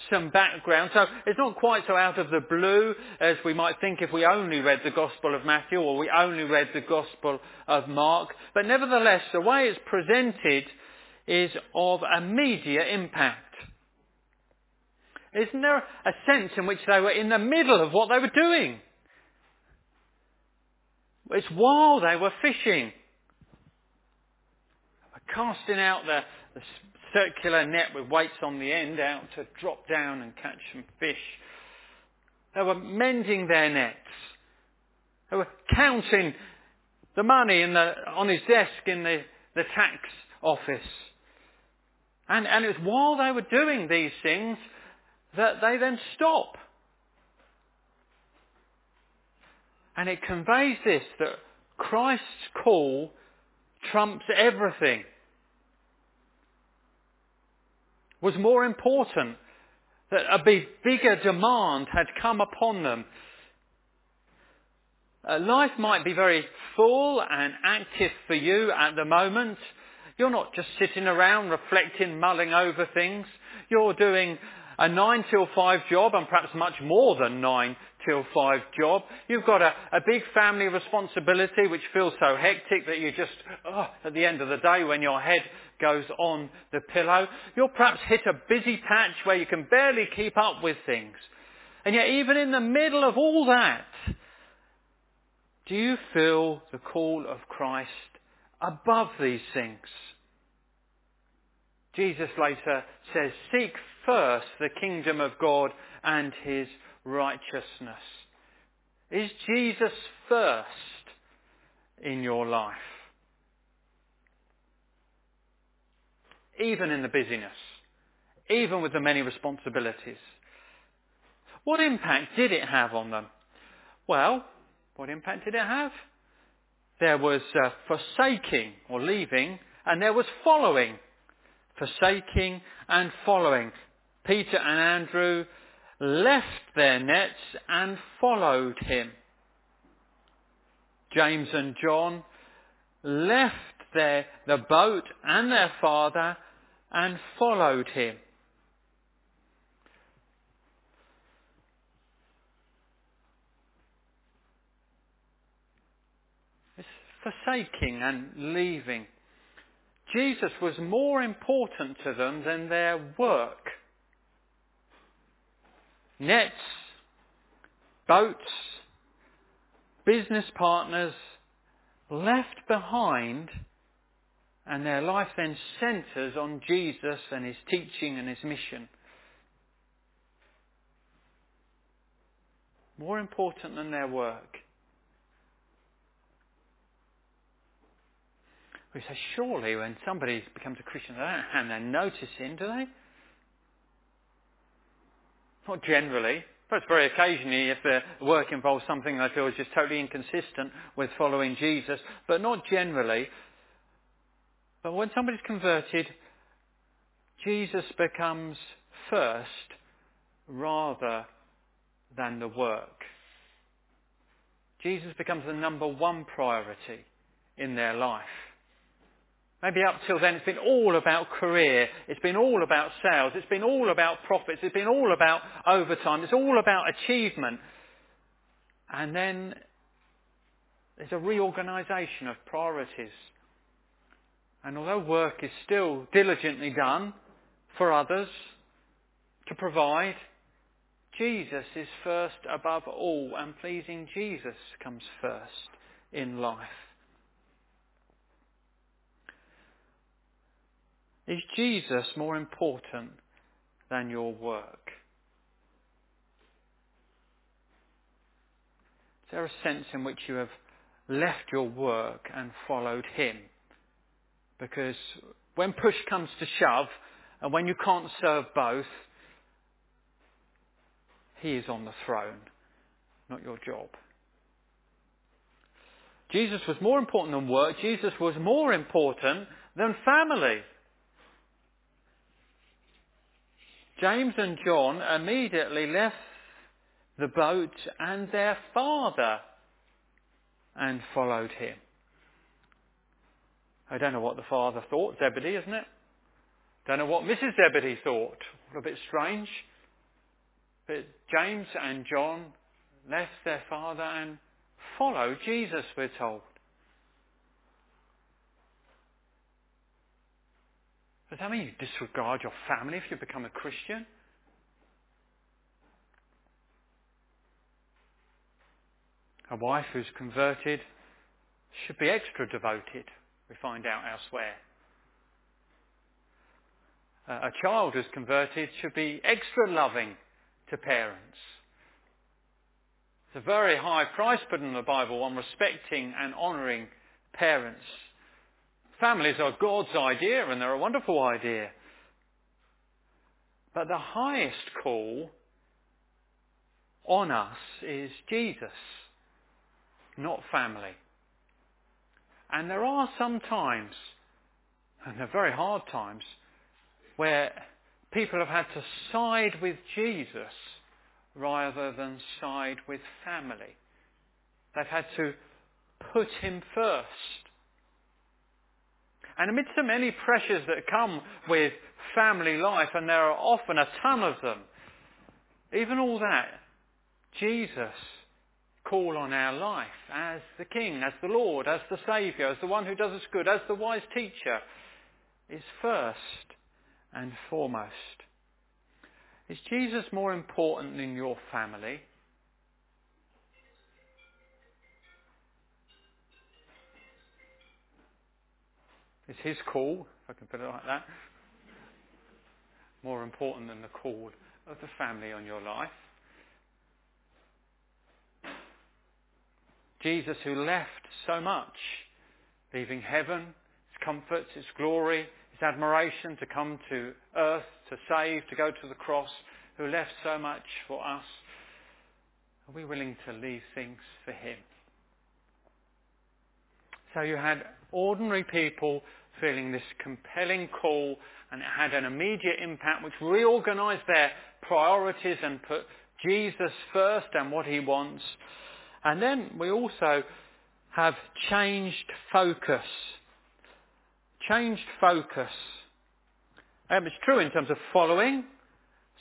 some background. So it's not quite so out of the blue as we might think if we only read the Gospel of Matthew or we only read the Gospel of Mark. But nevertheless, the way it's presented is of immediate impact. Isn't there a sense in which they were in the middle of what they were doing? It's while they were fishing. Casting out the, the circular net with weights on the end out to drop down and catch some fish. They were mending their nets. They were counting the money the, on his desk in the, the tax office. And, and it was while they were doing these things that they then stop. And it conveys this that Christ's call trumps everything. Was more important that a bigger demand had come upon them. Uh, life might be very full and active for you at the moment. You're not just sitting around reflecting, mulling over things. You're doing a 9 till 5 job and perhaps much more than 9 till 5 job. You've got a, a big family responsibility which feels so hectic that you just, oh, at the end of the day when your head goes on the pillow, you'll perhaps hit a busy patch where you can barely keep up with things. And yet even in the middle of all that, do you feel the call of Christ above these things? Jesus later says, seek first the kingdom of God and his righteousness. Is Jesus first in your life? Even in the busyness, even with the many responsibilities. What impact did it have on them? Well, what impact did it have? There was uh, forsaking or leaving, and there was following. Forsaking and following. Peter and Andrew left their nets and followed him. James and John left their, the boat and their father and followed him. It's forsaking and leaving. Jesus was more important to them than their work nets, boats, business partners left behind and their life then centres on Jesus and his teaching and his mission. More important than their work. We say, surely when somebody becomes a Christian, they don't hand their notice in, do they? Not generally. Perhaps very occasionally if the work involves something they feel is just totally inconsistent with following Jesus, but not generally. But when somebody's converted, Jesus becomes first rather than the work. Jesus becomes the number one priority in their life. Maybe up till then it's been all about career. It's been all about sales. It's been all about profits. It's been all about overtime. It's all about achievement. And then there's a reorganisation of priorities. And although work is still diligently done for others to provide, Jesus is first above all and pleasing Jesus comes first in life. Is Jesus more important than your work? Is there a sense in which you have left your work and followed him? Because when push comes to shove and when you can't serve both, he is on the throne, not your job. Jesus was more important than work. Jesus was more important than family. James and John immediately left the boat and their father and followed him. I don't know what the father thought, Zebedee, isn't it? Don't know what Mrs. Zebedee thought. A bit strange. But James and John left their father and followed Jesus, we're told. Does that mean you disregard your family if you become a Christian? A wife who's converted should be extra devoted, we find out elsewhere. Uh, a child who's converted should be extra loving to parents. It's a very high price put in the Bible on respecting and honouring parents. Families are God's idea and they're a wonderful idea. But the highest call on us is Jesus, not family. And there are some times, and they're very hard times, where people have had to side with Jesus rather than side with family. They've had to put him first. And amidst the many pressures that come with family life, and there are often a ton of them, even all that, Jesus call on our life as the King, as the Lord, as the Saviour, as the one who does us good, as the wise teacher, is first and foremost. Is Jesus more important than your family? Is his call, if I can put it like that, more important than the call of the family on your life? Jesus who left so much, leaving heaven, his comforts, his glory, his admiration to come to earth, to save, to go to the cross, who left so much for us. Are we willing to leave things for him? So you had ordinary people feeling this compelling call and it had an immediate impact which reorganized their priorities and put Jesus first and what he wants. And then we also have changed focus changed focus. Um, it's true in terms of following,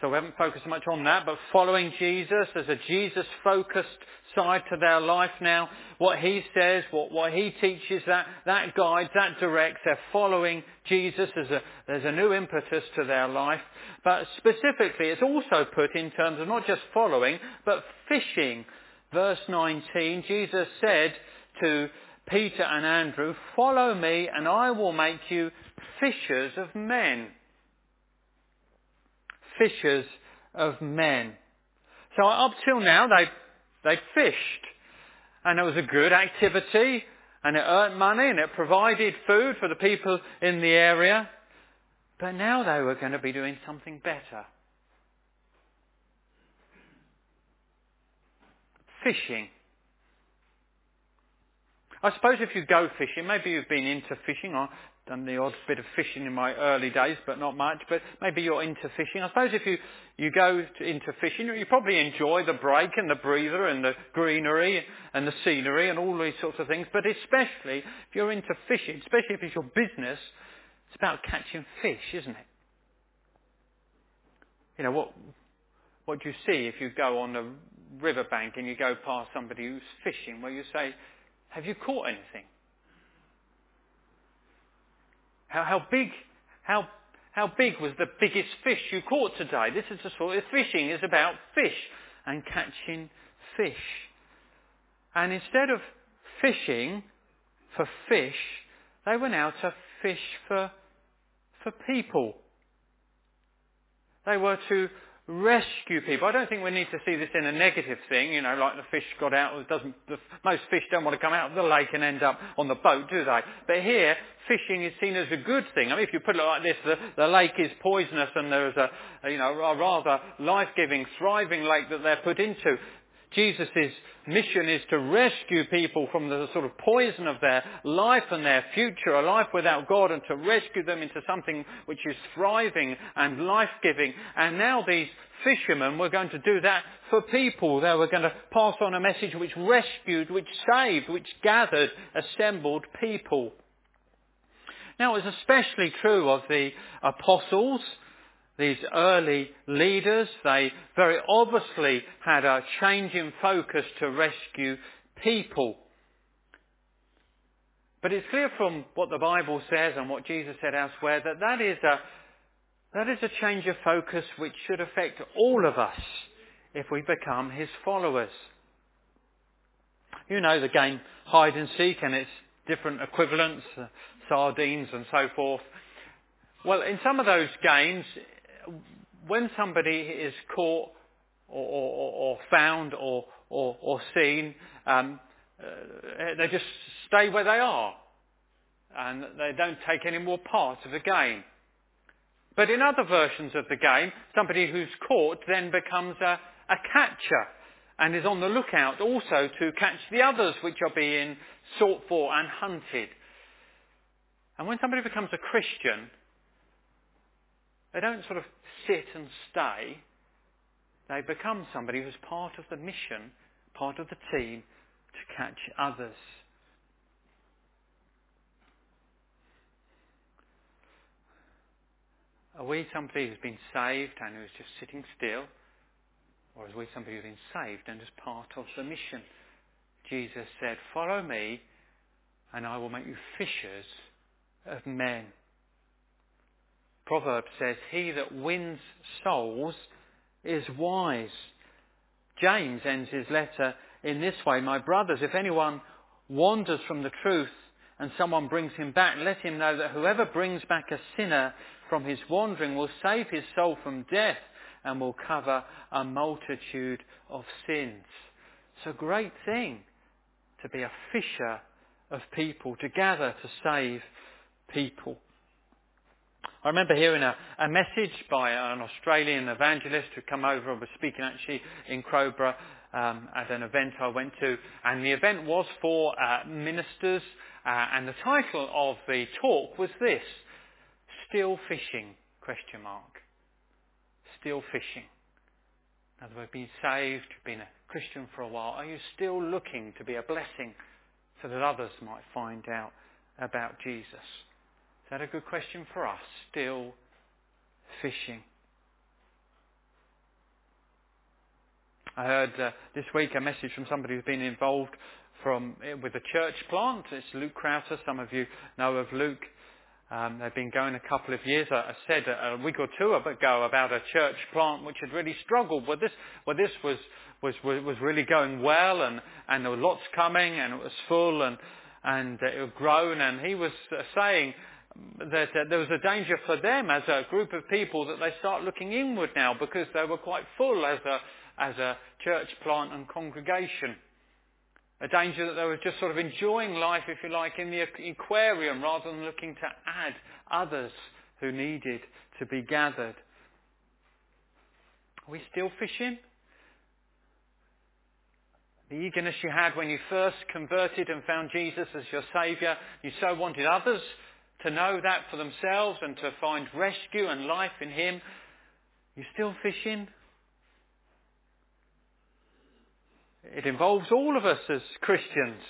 so we haven't focused much on that, but following Jesus, there's a Jesus-focused side to their life now. What he says, what, what he teaches, that, that guides, that directs. They're following Jesus. There's a, there's a new impetus to their life. But specifically, it's also put in terms of not just following, but fishing. Verse 19, Jesus said to Peter and Andrew, follow me and I will make you fishers of men. Fishers of men. So up till now they, they fished and it was a good activity and it earned money and it provided food for the people in the area. But now they were going to be doing something better. Fishing. I suppose if you go fishing, maybe you've been into fishing. I've done the odd bit of fishing in my early days, but not much. But maybe you're into fishing. I suppose if you, you go to, into fishing, you probably enjoy the break and the breather and the greenery and the scenery and all these sorts of things. But especially if you're into fishing, especially if it's your business, it's about catching fish, isn't it? You know, what, what do you see if you go on the riverbank and you go past somebody who's fishing? Well, you say, have you caught anything? How, how big, how, how big was the biggest fish you caught today? This is the sort of fishing is about fish and catching fish. And instead of fishing for fish, they went out to fish for, for people. They were to rescue people. I don't think we need to see this in a negative thing, you know, like the fish got out, it doesn't, the, most fish don't want to come out of the lake and end up on the boat, do they? But here, fishing is seen as a good thing. I mean, if you put it like this, the, the lake is poisonous and there's a, a, you know, a rather life-giving, thriving lake that they're put into. Jesus' mission is to rescue people from the sort of poison of their life and their future, a life without God, and to rescue them into something which is thriving and life-giving. And now these fishermen were going to do that for people. They were going to pass on a message which rescued, which saved, which gathered, assembled people. Now it was especially true of the apostles these early leaders, they very obviously had a change in focus to rescue people. But it's clear from what the Bible says and what Jesus said elsewhere that that is a, that is a change of focus which should affect all of us if we become his followers. You know the game hide and seek and its different equivalents, uh, sardines and so forth. Well, in some of those games, when somebody is caught or, or, or found or, or seen, um, uh, they just stay where they are and they don't take any more part of the game. But in other versions of the game, somebody who's caught then becomes a, a catcher and is on the lookout also to catch the others which are being sought for and hunted. And when somebody becomes a Christian, they don't sort of sit and stay. They become somebody who's part of the mission, part of the team to catch others. Are we somebody who's been saved and who's just sitting still? Or are we somebody who's been saved and is part of the mission? Jesus said, follow me and I will make you fishers of men. Proverb says, he that wins souls is wise. James ends his letter in this way, My brothers, if anyone wanders from the truth and someone brings him back, let him know that whoever brings back a sinner from his wandering will save his soul from death and will cover a multitude of sins. It's a great thing to be a fisher of people, to gather to save people. I remember hearing a, a message by an Australian evangelist who came over and was speaking actually in Crowborough um, at an event I went to, and the event was for uh, ministers, uh, and the title of the talk was this: "Still Fishing?" Question mark. Still fishing. Now, we've been saved, been a Christian for a while. Are you still looking to be a blessing so that others might find out about Jesus? That a good question for us? Still fishing. I heard uh, this week a message from somebody who's been involved from eh, with a church plant. It's Luke Crowther. Some of you know of Luke. Um, they've been going a couple of years. I, I said a, a, week or two ago about a church plant which had really struggled. Well, this, well, this was, was, was really going well, and, and there were lots coming, and it was full, and, and it had grown. And he was uh, saying that uh, there was a danger for them as a group of people that they start looking inward now because they were quite full as a, as a church plant and congregation. A danger that they were just sort of enjoying life, if you like, in the aquarium rather than looking to add others who needed to be gathered. Are we still fishing? The eagerness you had when you first converted and found Jesus as your Saviour, you so wanted others to know that for themselves and to find rescue and life in Him, you're still fishing. It involves all of us as Christians.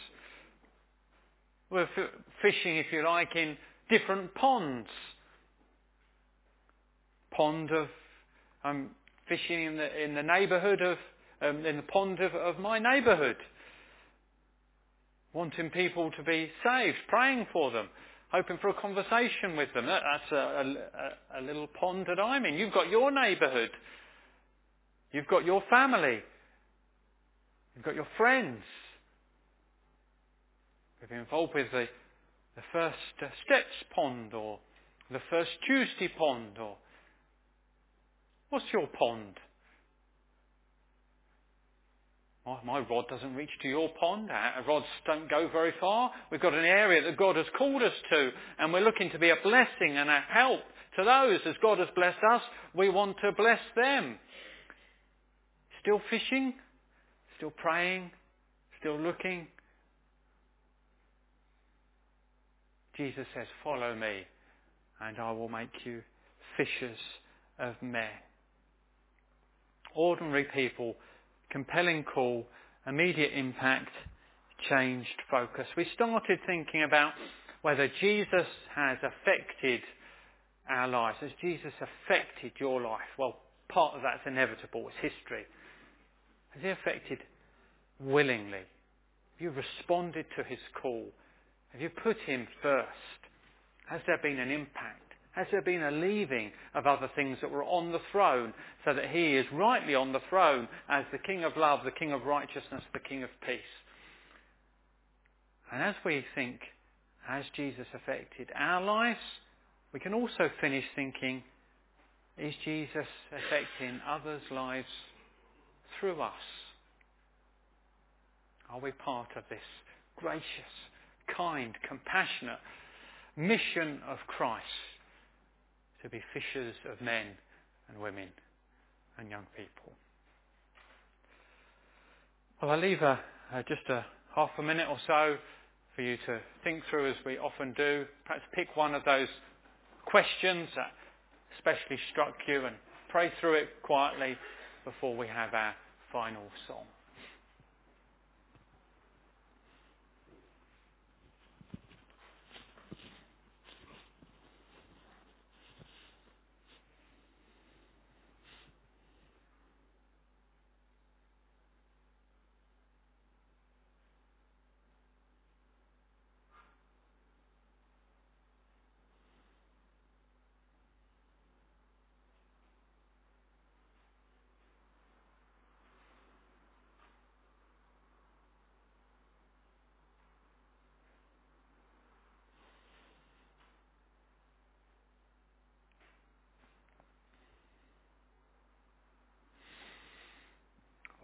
We're f- fishing, if you like, in different ponds. Pond of, I'm fishing in the, in the neighbourhood of, um, in the pond of, of my neighbourhood. Wanting people to be saved, praying for them hoping for a conversation with them. That's a, a, a little pond that I'm in. You've got your neighbourhood. You've got your family. You've got your friends. We've been involved with the, the first uh, steps pond or the first Tuesday pond or What's your pond? My, my rod doesn't reach to your pond. Our rods don't go very far. We've got an area that God has called us to, and we're looking to be a blessing and a help to those. As God has blessed us, we want to bless them. Still fishing? Still praying? Still looking? Jesus says, follow me and I will make you fishers of men. Ordinary people, compelling call, immediate impact, changed focus. We started thinking about whether Jesus has affected our lives. Has Jesus affected your life? Well, part of that's inevitable. It's history. Has he affected willingly? Have you responded to his call? Have you put him first? Has there been an impact? Has there been a leaving of other things that were on the throne so that he is rightly on the throne as the King of love, the King of righteousness, the King of peace? And as we think, has Jesus affected our lives? We can also finish thinking, is Jesus affecting others' lives through us? Are we part of this gracious, kind, compassionate mission of Christ to be fishers of men and women and young people? Well, I'll leave a, uh, just a half a minute or so for you to think through as we often do. Perhaps pick one of those questions that especially struck you and pray through it quietly before we have our final song.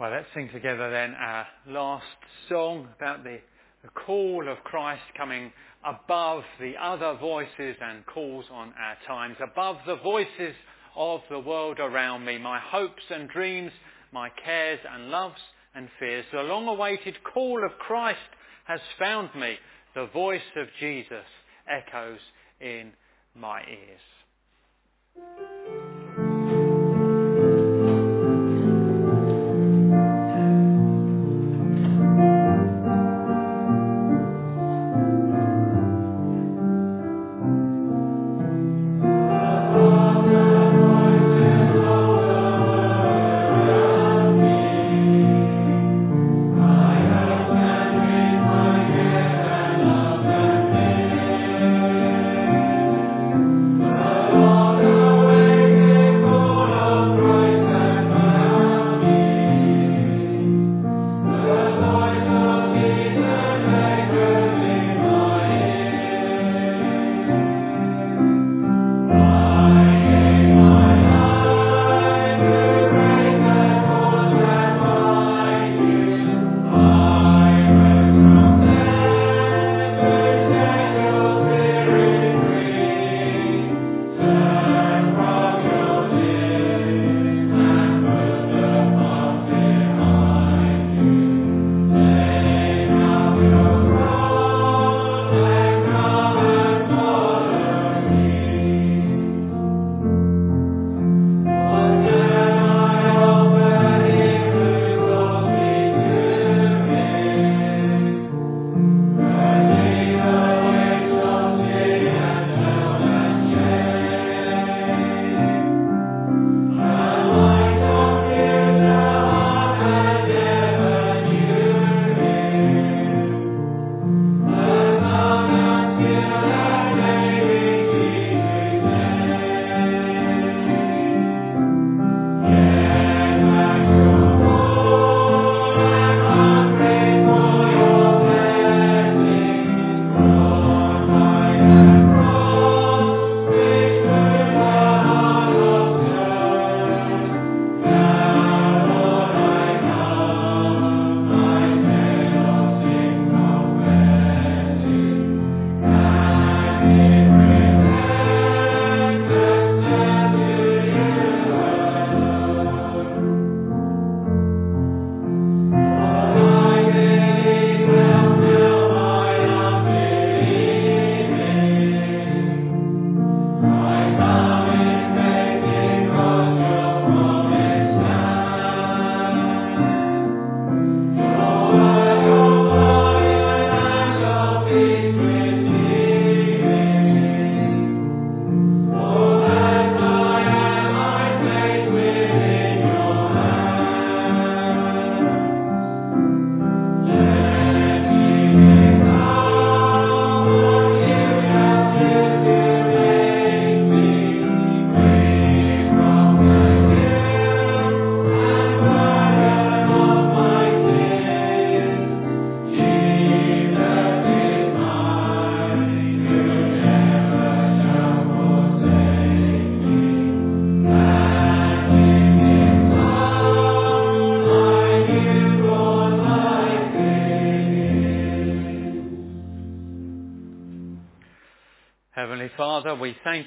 Well, let's sing together then our last song about the, the, call of Christ coming above the other voices and calls on our times, above the voices of the world around me, my hopes and dreams, my cares and loves and fears. The long-awaited call of Christ has found me. The voice of Jesus echoes in my ears.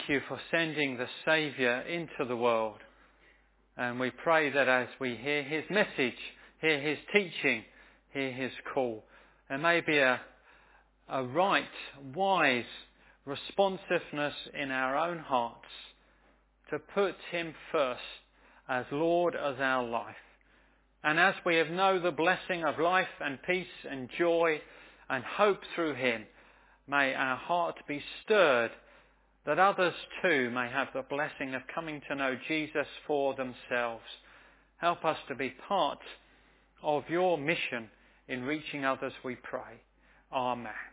You for sending the Saviour into the world. And we pray that as we hear his message, hear his teaching, hear his call, there may be a, a right, wise responsiveness in our own hearts to put him first as Lord of our life. And as we have know the blessing of life and peace and joy and hope through him, may our heart be stirred that others too may have the blessing of coming to know Jesus for themselves. Help us to be part of your mission in reaching others, we pray. Amen.